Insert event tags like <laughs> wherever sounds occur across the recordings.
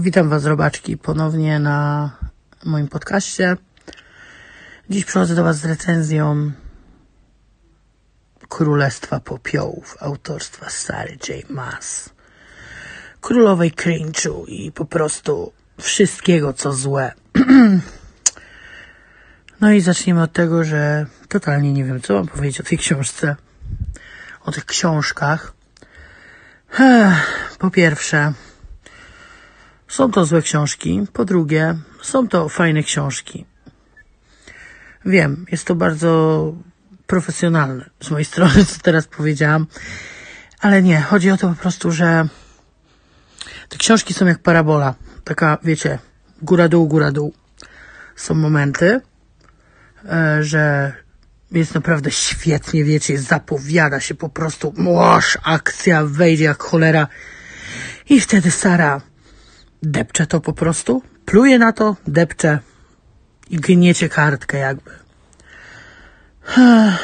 Witam Was, robaczki, ponownie na moim podcaście. Dziś przychodzę do Was z recenzją Królestwa Popiołów autorstwa Sary J. Maas. Królowej cringe'u i po prostu wszystkiego, co złe. <clears throat> no i zacznijmy od tego, że totalnie nie wiem, co mam powiedzieć o tej książce, o tych książkach. Po pierwsze, są to złe książki. Po drugie, są to fajne książki. Wiem, jest to bardzo profesjonalne z mojej <laughs> strony, co teraz powiedziałam, ale nie, chodzi o to po prostu, że te książki są jak parabola. Taka, wiecie, góra-dół, góra-dół. Są momenty, e, że jest naprawdę świetnie, wiecie, zapowiada się po prostu, łoż, akcja wejdzie jak cholera. I wtedy Sara depcze to po prostu, pluje na to, depcze i gniecie kartkę jakby.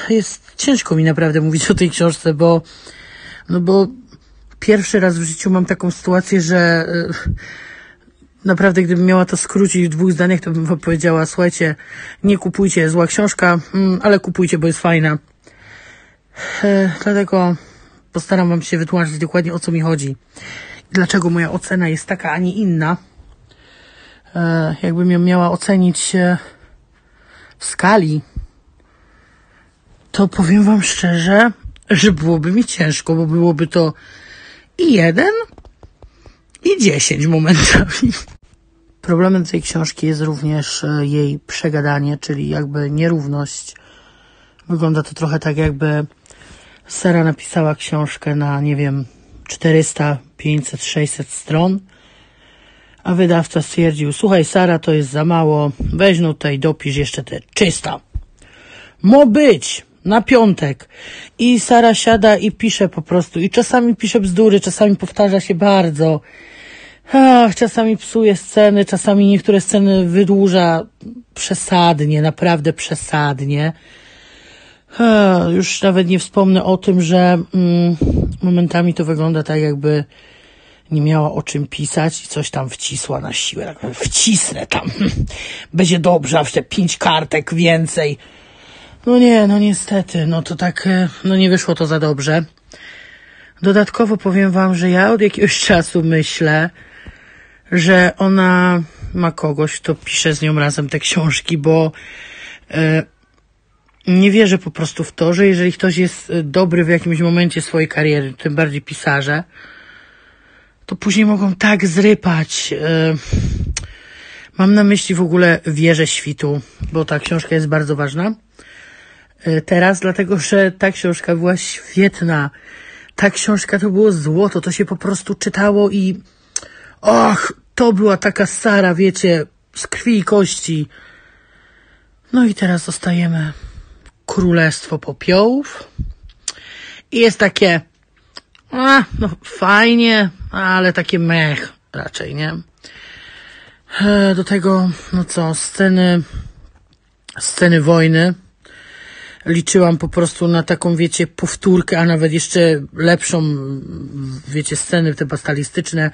Jest ciężko mi naprawdę mówić o tej książce, bo, no bo pierwszy raz w życiu mam taką sytuację, że e, naprawdę gdybym miała to skrócić w dwóch zdaniach, to bym powiedziała, słuchajcie, nie kupujcie, zła książka, mm, ale kupujcie, bo jest fajna. Dlatego postaram wam się wytłumaczyć dokładnie o co mi chodzi dlaczego moja ocena jest taka, a nie inna. E, jakbym ją miała ocenić w skali, to powiem wam szczerze, że byłoby mi ciężko, bo byłoby to i jeden, i dziesięć momentami. Problemem tej książki jest również e, jej przegadanie, czyli jakby nierówność. Wygląda to trochę tak, jakby Sara napisała książkę na, nie wiem, 400, 500, 600 stron, a wydawca stwierdził, słuchaj Sara, to jest za mało, weź no tutaj dopisz jeszcze te 300. Mo być! Na piątek. I Sara siada i pisze po prostu. I czasami pisze bzdury, czasami powtarza się bardzo. Ach, czasami psuje sceny, czasami niektóre sceny wydłuża przesadnie, naprawdę przesadnie. Już nawet nie wspomnę o tym, że mm, momentami to wygląda tak, jakby nie miała o czym pisać i coś tam wcisła na siłę. Tak, wcisnę tam. <laughs> Będzie dobrze, a te pięć kartek więcej. No nie, no niestety, no to tak, e, no nie wyszło to za dobrze. Dodatkowo powiem wam, że ja od jakiegoś <laughs> czasu myślę, że ona ma kogoś, kto pisze z nią razem te książki, bo e, nie wierzę po prostu w to, że jeżeli ktoś jest e, dobry w jakimś momencie swojej kariery, tym bardziej pisarze, to później mogą tak zrypać. E, mam na myśli w ogóle wieżę świtu, bo ta książka jest bardzo ważna. E, teraz, dlatego że ta książka była świetna. Ta książka to było złoto, to się po prostu czytało i och, to była taka Sara, wiecie, z krwi i kości. No i teraz zostajemy Królestwo Popiołów. I jest takie, a, no fajnie, ale takie mech raczej, nie? E, do tego, no co, sceny, sceny wojny. Liczyłam po prostu na taką, wiecie, powtórkę, a nawet jeszcze lepszą, wiecie, sceny te bastalistyczne.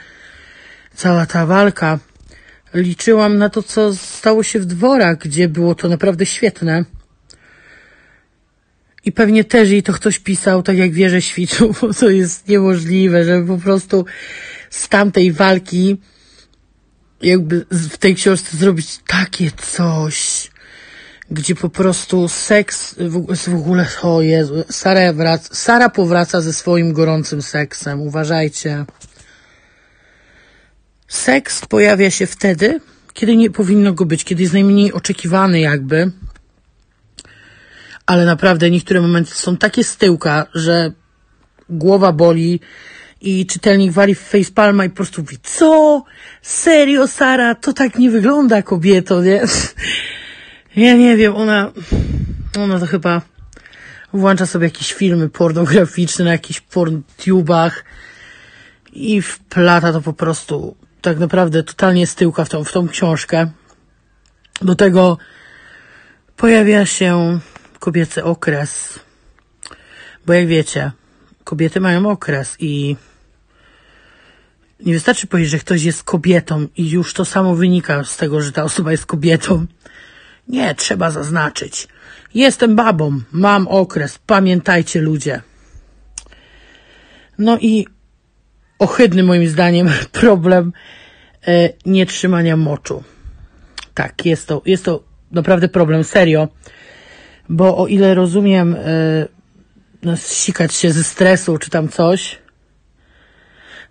Cała ta walka. Liczyłam na to, co stało się w dworach, gdzie było to naprawdę świetne. I pewnie też jej to ktoś pisał, tak jak wierzę świtu, bo to jest niemożliwe, żeby po prostu z tamtej walki jakby w tej książce zrobić takie coś, gdzie po prostu seks w ogóle, o Jezu, Sara, wraca, Sara powraca ze swoim gorącym seksem, uważajcie. Seks pojawia się wtedy, kiedy nie powinno go być, kiedy jest najmniej oczekiwany jakby, ale naprawdę niektóre momenty są takie z tyłka, że głowa boli i czytelnik wali w facepalma i po prostu mówi, co? Serio, Sara? To tak nie wygląda, kobieto, nie? <laughs> Ja nie wiem, ona, ona to chyba włącza sobie jakieś filmy pornograficzne na jakichś porntubach i wplata to po prostu tak naprawdę totalnie z tyłka w tą, w tą książkę. Do tego pojawia się kobiecy okres. Bo jak wiecie, kobiety mają okres i nie wystarczy powiedzieć, że ktoś jest kobietą i już to samo wynika z tego, że ta osoba jest kobietą. Nie, trzeba zaznaczyć. Jestem babą, mam okres, pamiętajcie ludzie. No i ohydny moim zdaniem <laughs> problem e, nietrzymania moczu. Tak, jest to, jest to naprawdę problem, serio. Bo o ile rozumiem, e, no, sikać się ze stresu czy tam coś,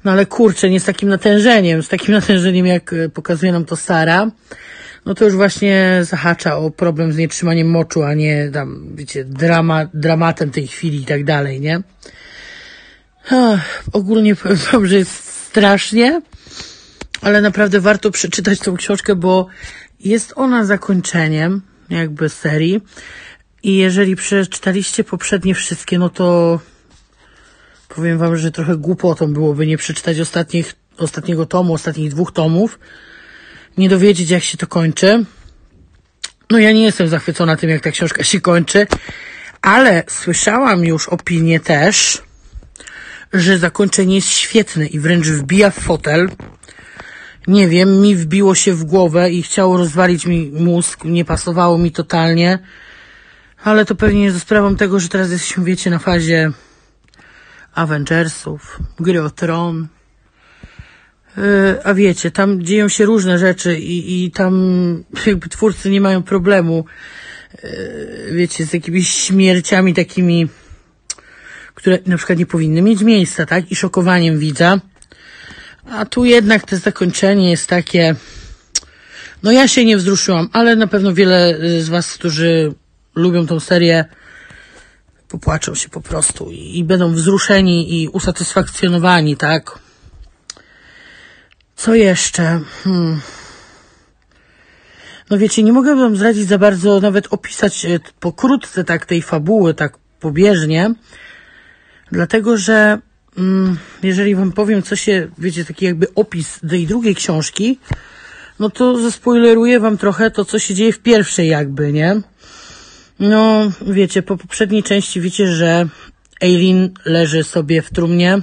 no ale kurczę, nie z takim natężeniem, z takim <laughs> natężeniem jak e, pokazuje nam to Sara, no to już właśnie zahacza o problem z nietrzymaniem moczu, a nie tam, wiecie, drama, dramatem tej chwili i tak dalej, nie? Ach, ogólnie powiem <laughs> wam, że jest strasznie, ale naprawdę warto przeczytać tą książkę, bo jest ona zakończeniem jakby serii i jeżeli przeczytaliście poprzednie wszystkie, no to powiem wam, że trochę głupotą byłoby nie przeczytać ostatnich, ostatniego tomu, ostatnich dwóch tomów, nie dowiedzieć jak się to kończy. No ja nie jestem zachwycona tym, jak ta książka się kończy, ale słyszałam już opinię też, że zakończenie jest świetne i wręcz wbija w fotel. Nie wiem, mi wbiło się w głowę i chciało rozwalić mi mózg, nie pasowało mi totalnie. Ale to pewnie jest sprawą tego, że teraz jesteśmy, wiecie, na fazie Avengersów, gry o tron. Yy, a wiecie, tam dzieją się różne rzeczy i, i tam <laughs> jakby twórcy nie mają problemu, yy, wiecie, z jakimiś śmierciami takimi, które na przykład nie powinny mieć miejsca, tak? I szokowaniem widza. A tu jednak to zakończenie jest takie, no ja się nie wzruszyłam, ale na pewno wiele z was, którzy lubią tą serię, popłaczą się po prostu i, i będą wzruszeni i usatysfakcjonowani, tak? Co jeszcze? Hmm. No wiecie, nie mogę wam zdradzić za bardzo, nawet opisać e, pokrótce tak tej fabuły, tak pobieżnie, dlatego że mm, jeżeli wam powiem, co się, wiecie, taki jakby opis tej drugiej książki, no to zaspoileruję wam trochę to, co się dzieje w pierwszej jakby, nie? No, wiecie, po poprzedniej części wiecie, że Eileen leży sobie w trumnie.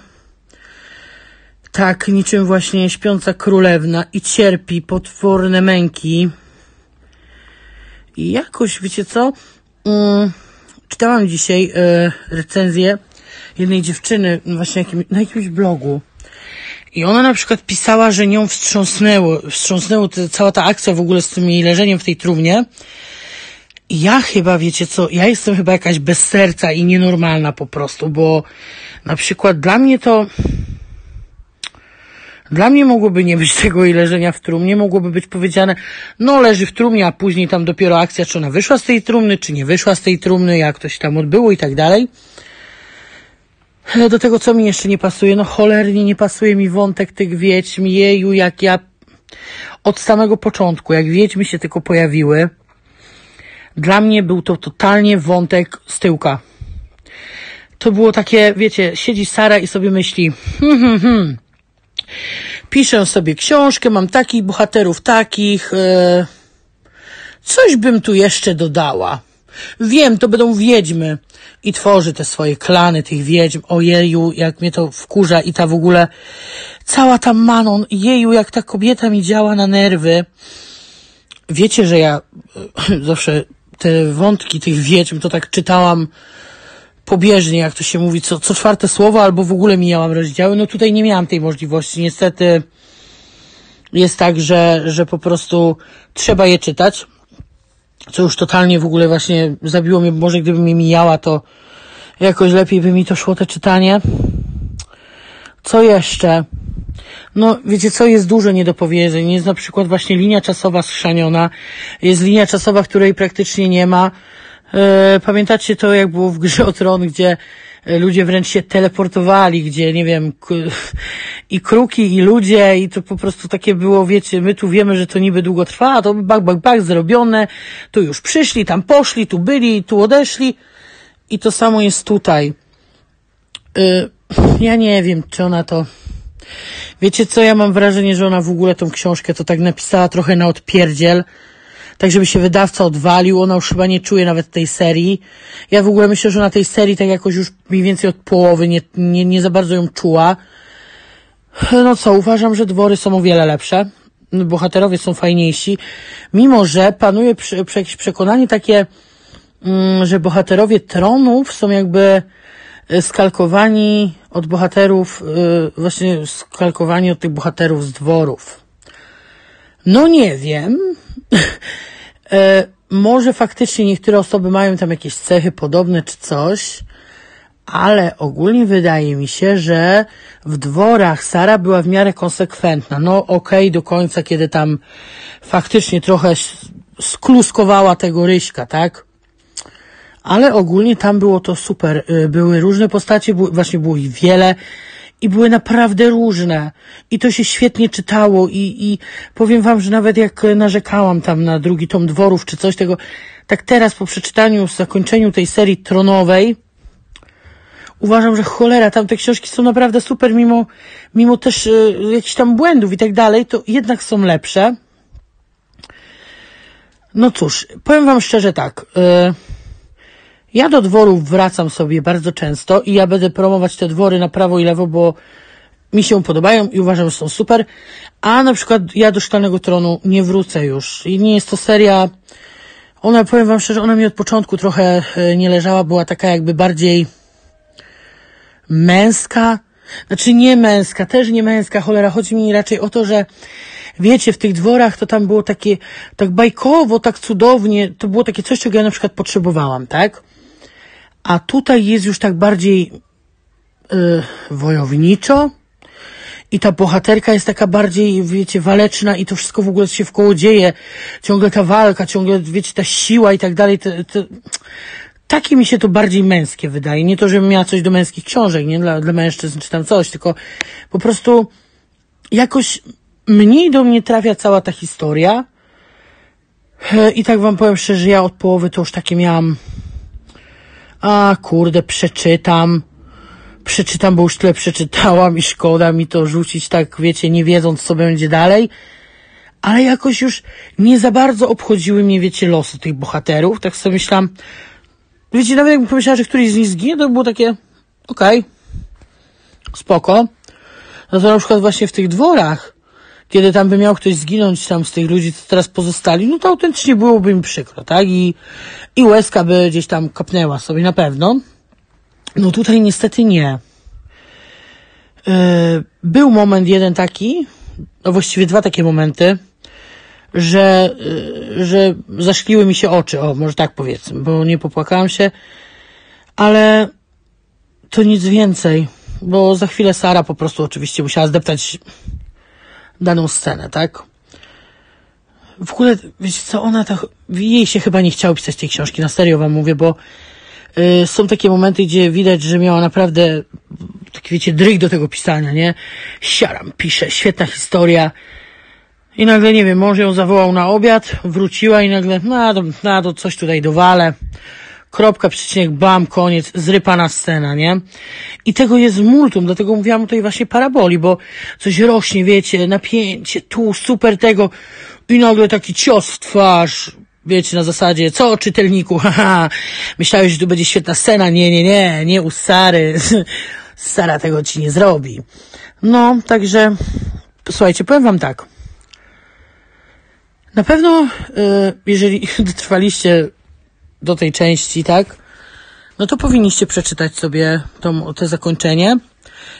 Tak, niczym właśnie śpiąca królewna i cierpi potworne męki. I jakoś, wiecie co? Um, czytałam dzisiaj y, recenzję jednej dziewczyny właśnie jakim, na jakimś blogu. I ona na przykład pisała, że nią wstrząsnęło, wstrząsnęło te, cała ta akcja w ogóle z tym jej leżeniem w tej trumnie ja chyba, wiecie co, ja jestem chyba jakaś bez serca i nienormalna po prostu, bo na przykład dla mnie to, dla mnie mogłoby nie być <laughs> tego i leżenia w trumnie, mogłoby być powiedziane, no leży w trumnie, a później tam dopiero akcja, czy ona wyszła z tej trumny, czy nie wyszła z tej trumny, jak to się tam odbyło i tak dalej. Ale do tego, co mi jeszcze nie pasuje, no cholernie nie pasuje mi wątek tych wiedźm, jeju, jak ja od samego początku, jak wiedźmy się tylko pojawiły, dla mnie był to totalnie wątek z tyłka. To było takie, wiecie, siedzi Sara i sobie myśli, hmm, hmm, hmm. piszę sobie książkę, mam takich bohaterów, takich, e, coś bym tu jeszcze dodała. Wiem, to będą wiedźmy. I tworzy te swoje klany tych wiedźm. Ojeju, jak mnie to wkurza i ta w ogóle cała ta Manon, jeju, jak ta kobieta mi działa na nerwy. Wiecie, że ja e, zawsze te wątki tych wiedźm, to tak czytałam pobieżnie, jak to się mówi, co, co czwarte słowo, albo w ogóle mijałam rozdziały. No tutaj nie miałam tej możliwości. Niestety jest tak, że, że po prostu trzeba je czytać, co już totalnie w ogóle właśnie zabiło mnie. Może gdybym je mijała, to jakoś lepiej by mi to szło, te czytanie. Co jeszcze? No, wiecie co, jest dużo niedopowiedzeń. Jest na przykład właśnie linia czasowa schrzaniona. Jest linia czasowa, której praktycznie nie ma. E, pamiętacie to, jak było w Grze o Tron, gdzie e, ludzie wręcz się teleportowali, gdzie, nie wiem, <laughs> i kruki, i ludzie, i to po prostu takie było, wiecie, my tu wiemy, że to niby długo trwa, a to bak, bak, bak, zrobione, tu już przyszli, tam poszli, tu byli, tu odeszli. I to samo jest tutaj. E, ja nie wiem, czy ona to Wiecie co, ja mam wrażenie, że ona w ogóle tą książkę to tak napisała trochę na odpierdziel, tak żeby się wydawca odwalił, ona już chyba nie czuje nawet tej serii. Ja w ogóle myślę, że na tej serii tak jakoś już mniej więcej od połowy nie, nie, nie za bardzo ją czuła. No co, uważam, że dwory są o wiele lepsze. Bohaterowie są fajniejsi. Mimo, że panuje przy, przy jakieś przekonanie takie, mm, że bohaterowie tronów są jakby y, skalkowani od bohaterów, y, właśnie skalkowani od tych bohaterów z dworów. No nie wiem. <laughs> e, może faktycznie niektóre osoby mają tam jakieś cechy podobne czy coś, ale ogólnie wydaje mi się, że w dworach Sara była w miarę konsekwentna. No okej, okay, do końca, kiedy tam faktycznie trochę skluskowała tego Ryśka, tak? Ale ogólnie tam było to super. Y, były różne postacie, właśnie było ich wiele i były naprawdę różne. I to się świetnie czytało i, i powiem wam, że nawet jak narzekałam tam na drugi tom dworów czy coś tego, tak teraz po przeczytaniu, zakończeniu tej serii tronowej, uważam, że cholera, tam te książki są naprawdę super, mimo, mimo też y, jakichś tam błędów i tak dalej, to jednak są lepsze. No cóż, powiem wam szczerze tak, y, ja do dworów wracam sobie bardzo często i ja będę promować te dwory na prawo i lewo, bo mi się podobają i uważam, że są super. A na przykład ja do Szklanego Tronu nie wrócę już. I nie jest to seria, ona, powiem wam szczerze, ona mi od początku trochę e, nie leżała, była taka jakby bardziej męska. Znaczy nie męska, też nie męska, cholera. Chodzi mi raczej o to, że wiecie, w tych dworach to tam było takie, tak bajkowo, tak cudownie. To było takie coś, czego ja na przykład potrzebowałam, tak? A tutaj jest już tak bardziej yy, wojowniczo. I ta bohaterka jest taka bardziej, wiecie, waleczna i to wszystko w ogóle się w koło dzieje. Ciągle ta walka, ciągle, wiecie, ta siła i tak dalej. To, to, takie mi się to bardziej męskie wydaje. Nie to, żebym miała coś do męskich książek, nie dla, dla mężczyzn czy tam coś, tylko po prostu jakoś mniej do mnie trafia cała ta historia. I tak wam powiem szczerze, ja od połowy to już takie miałam a kurde, przeczytam, przeczytam, bo już tyle przeczytałam i szkoda mi to rzucić tak, wiecie, nie wiedząc, co będzie dalej. Ale jakoś już nie za bardzo obchodziły mnie, wiecie, losy tych bohaterów. Tak sobie myślałam, wiecie, nawet jakbym pomyślała, że któryś z nich zginie, to by było takie, okej, okay, spoko. No to na przykład właśnie w tych dworach, kiedy tam by miał ktoś zginąć tam z tych ludzi, co teraz pozostali, no to autentycznie byłoby mi przykro, tak? I, i łezka by gdzieś tam kopnęła sobie na pewno. No tutaj niestety nie. Yy, był moment jeden taki, no właściwie dwa takie momenty, że, yy, że zaszkliły mi się oczy, o, może tak powiedzmy, bo nie popłakałam się, ale to nic więcej, bo za chwilę Sara po prostu oczywiście musiała zdeptać daną scenę, tak? W ogóle, wiecie co, ona tak, jej się chyba nie chciało pisać tej książki, na serio wam mówię, bo y, są takie momenty, gdzie widać, że miała naprawdę taki, wiecie, dryg do tego pisania, nie? Siaram, pisze, świetna historia. I nagle, nie wiem, mąż ją zawołał na obiad, wróciła i nagle, no, to, no, to coś tutaj dowalę kropka, przecinek, bam, koniec, zrypana scena, nie? I tego jest multum, dlatego mówiłam tej właśnie paraboli, bo coś rośnie, wiecie, napięcie, tu, super tego i nagle taki cios w twarz, wiecie, na zasadzie, co czytelniku, <laughs> haha, myślałeś, że tu będzie świetna scena, nie, nie, nie, nie u Sary, Sara <laughs> tego ci nie zrobi. No, także, słuchajcie, powiem wam tak, na pewno, y, jeżeli <laughs> dotrwaliście do tej części, tak? No to powinniście przeczytać sobie to, to zakończenie.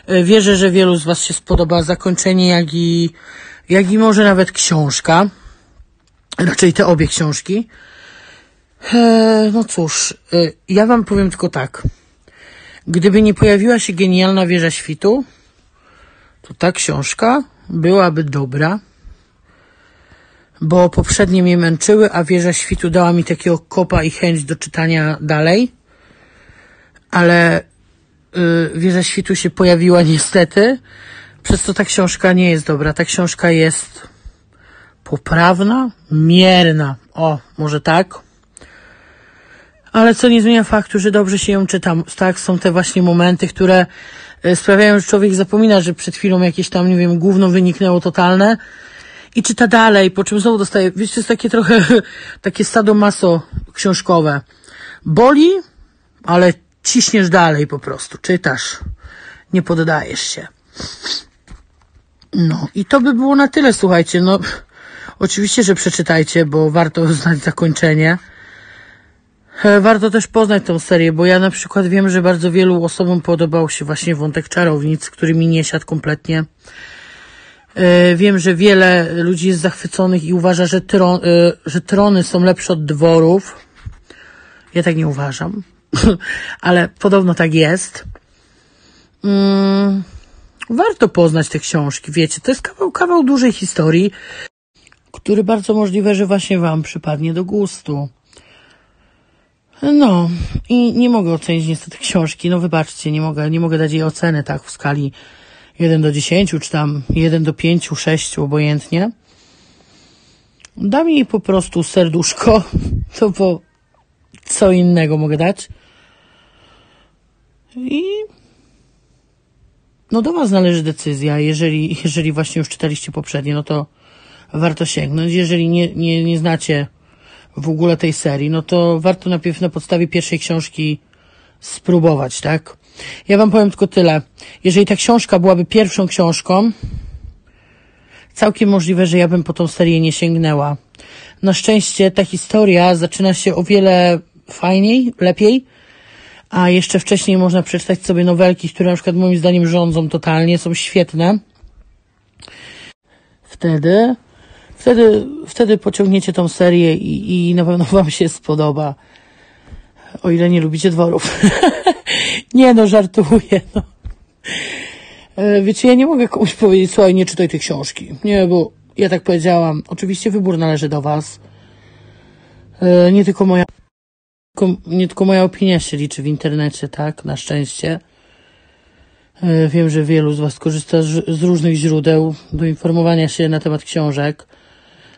E, wierzę, że wielu z Was się spodoba zakończenie, jak i, jak i może nawet książka. Raczej te obie książki. E, no cóż, e, ja Wam powiem tylko tak. Gdyby nie pojawiła się genialna wieża świtu, to ta książka byłaby dobra bo poprzednie mnie męczyły, a wieża świtu dała mi takiego kopa i chęć do czytania dalej. Ale yy, wieża świtu się pojawiła niestety, przez co ta książka nie jest dobra. Ta książka jest poprawna, mierna. O, może tak. Ale co nie zmienia faktu, że dobrze się ją czytam. Tak, są te właśnie momenty, które y, sprawiają, że człowiek zapomina, że przed chwilą jakieś tam, nie wiem, gówno wyniknęło totalne i czyta dalej, po czym znowu dostaje, wiecie, to jest takie trochę, <laughs> takie sadomaso książkowe. Boli, ale ciśniesz dalej po prostu, czytasz, nie poddajesz się. No i to by było na tyle, słuchajcie. No, <laughs> oczywiście, że przeczytajcie, bo warto znać zakończenie. E, Warto też poznać tą serię, bo ja na przykład wiem, że bardzo wielu osobom podobał się właśnie wątek czarownic, który mi nie siadł kompletnie. E, Wiem, że wiele ludzi jest zachwyconych i uważa, że, tron, e, że trony są lepsze od dworów. Ja tak nie uważam, <laughs> ale podobno tak jest. Mm, warto poznać te książki, wiecie, to jest kawał, kawał dużej historii, który bardzo możliwe, że właśnie wam przypadnie do gustu. No, i nie mogę ocenić niestety książki, no wybaczcie, nie mogę, nie mogę dać jej oceny, tak, w skali 1 do 10, czy tam 1 do 5, 6, obojętnie. Dam jej po prostu serduszko, <laughs> to bo co innego mogę dać. I no do Was należy decyzja. Jeżeli, jeżeli właśnie już czytaliście poprzednie, no to warto sięgnąć. Jeżeli nie, nie, nie znacie w ogóle tej serii, no to warto najpierw na podstawie pierwszej książki spróbować, tak? Ja Wam powiem tylko tyle. Jeżeli ta książka byłaby pierwszą książką, całkiem możliwe, że ja bym po tą serię nie sięgnęła. Na szczęście ta historia zaczyna się o wiele fajniej, lepiej, a jeszcze wcześniej można przeczytać sobie nowelki, które na przykład moim zdaniem rządzą totalnie, są świetne. Wtedy, wtedy, wtedy pociągniecie tą serię i, i na pewno wam się spodoba. O ile nie lubicie dworów. <laughs> nie no, żartuję, <laughs> no. E, Wiecie, ja nie mogę komuś powiedzieć, słuchaj, nie czytaj tej książki. Nie, bo ja tak powiedziałam. Oczywiście wybór należy do was. E, Nie tylko moja, nie tylko moja opinia się liczy w internecie, tak? Na szczęście. E, Wiem, że wielu z was korzysta z różnych źródeł do informowania się na temat książek.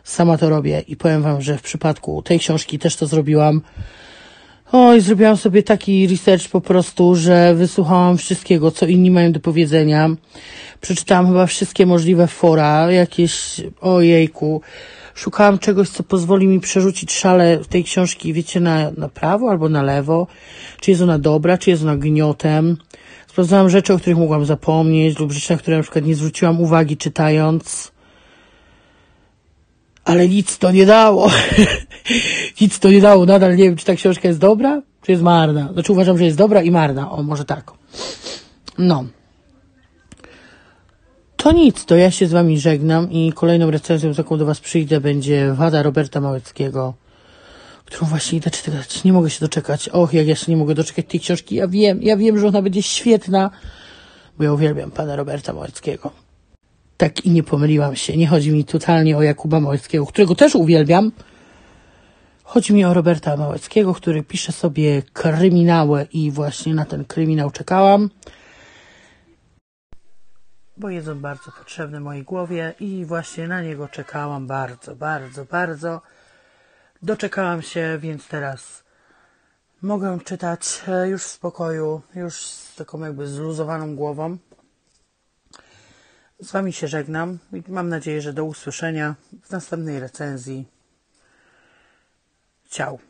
Sama to robię i powiem wam, że w przypadku tej książki też to zrobiłam. Oj, zrobiłam sobie taki research po prostu, że wysłuchałam wszystkiego, co inni mają do powiedzenia. Przeczytałam chyba wszystkie możliwe fora, jakieś, ojejku. Szukałam czegoś, co pozwoli mi przerzucić szale tej książki, wiecie, na, na prawo albo na lewo. Czy jest ona dobra, czy jest ona gniotem. Sprawdzałam rzeczy, o których mogłam zapomnieć lub rzeczy, na które na przykład nie zwróciłam uwagi czytając. Ale nic to nie dało. <laughs> nic to nie dało. Nadal nie wiem, czy ta książka jest dobra, czy jest marna. Znaczy uważam, że jest dobra i marna. O, może tak. No. To nic, to ja się z wami żegnam i kolejną recenzją, z jaką do was przyjdę, będzie Wada Roberta Małeckiego, którą właśnie idę czytać. Nie mogę się doczekać. Och, jak ja się nie mogę doczekać tej książki. Ja wiem, ja wiem, że ona będzie świetna, bo ja uwielbiam pana Roberta Małeckiego. Tak i nie pomyliłam się. Nie chodzi mi totalnie o Jakuba Małeckiego, którego też uwielbiam. Chodzi mi o Roberta Małeckiego, który pisze sobie kryminały i właśnie na ten kryminał czekałam. Bo jest on bardzo potrzebny mojej głowie i właśnie na niego czekałam bardzo, bardzo, bardzo. Doczekałam się, więc teraz mogę czytać e, już w spokoju, już z taką jakby zluzowaną głową. Z Wami się żegnam i mam nadzieję, że do usłyszenia w następnej recenzji. Ciao.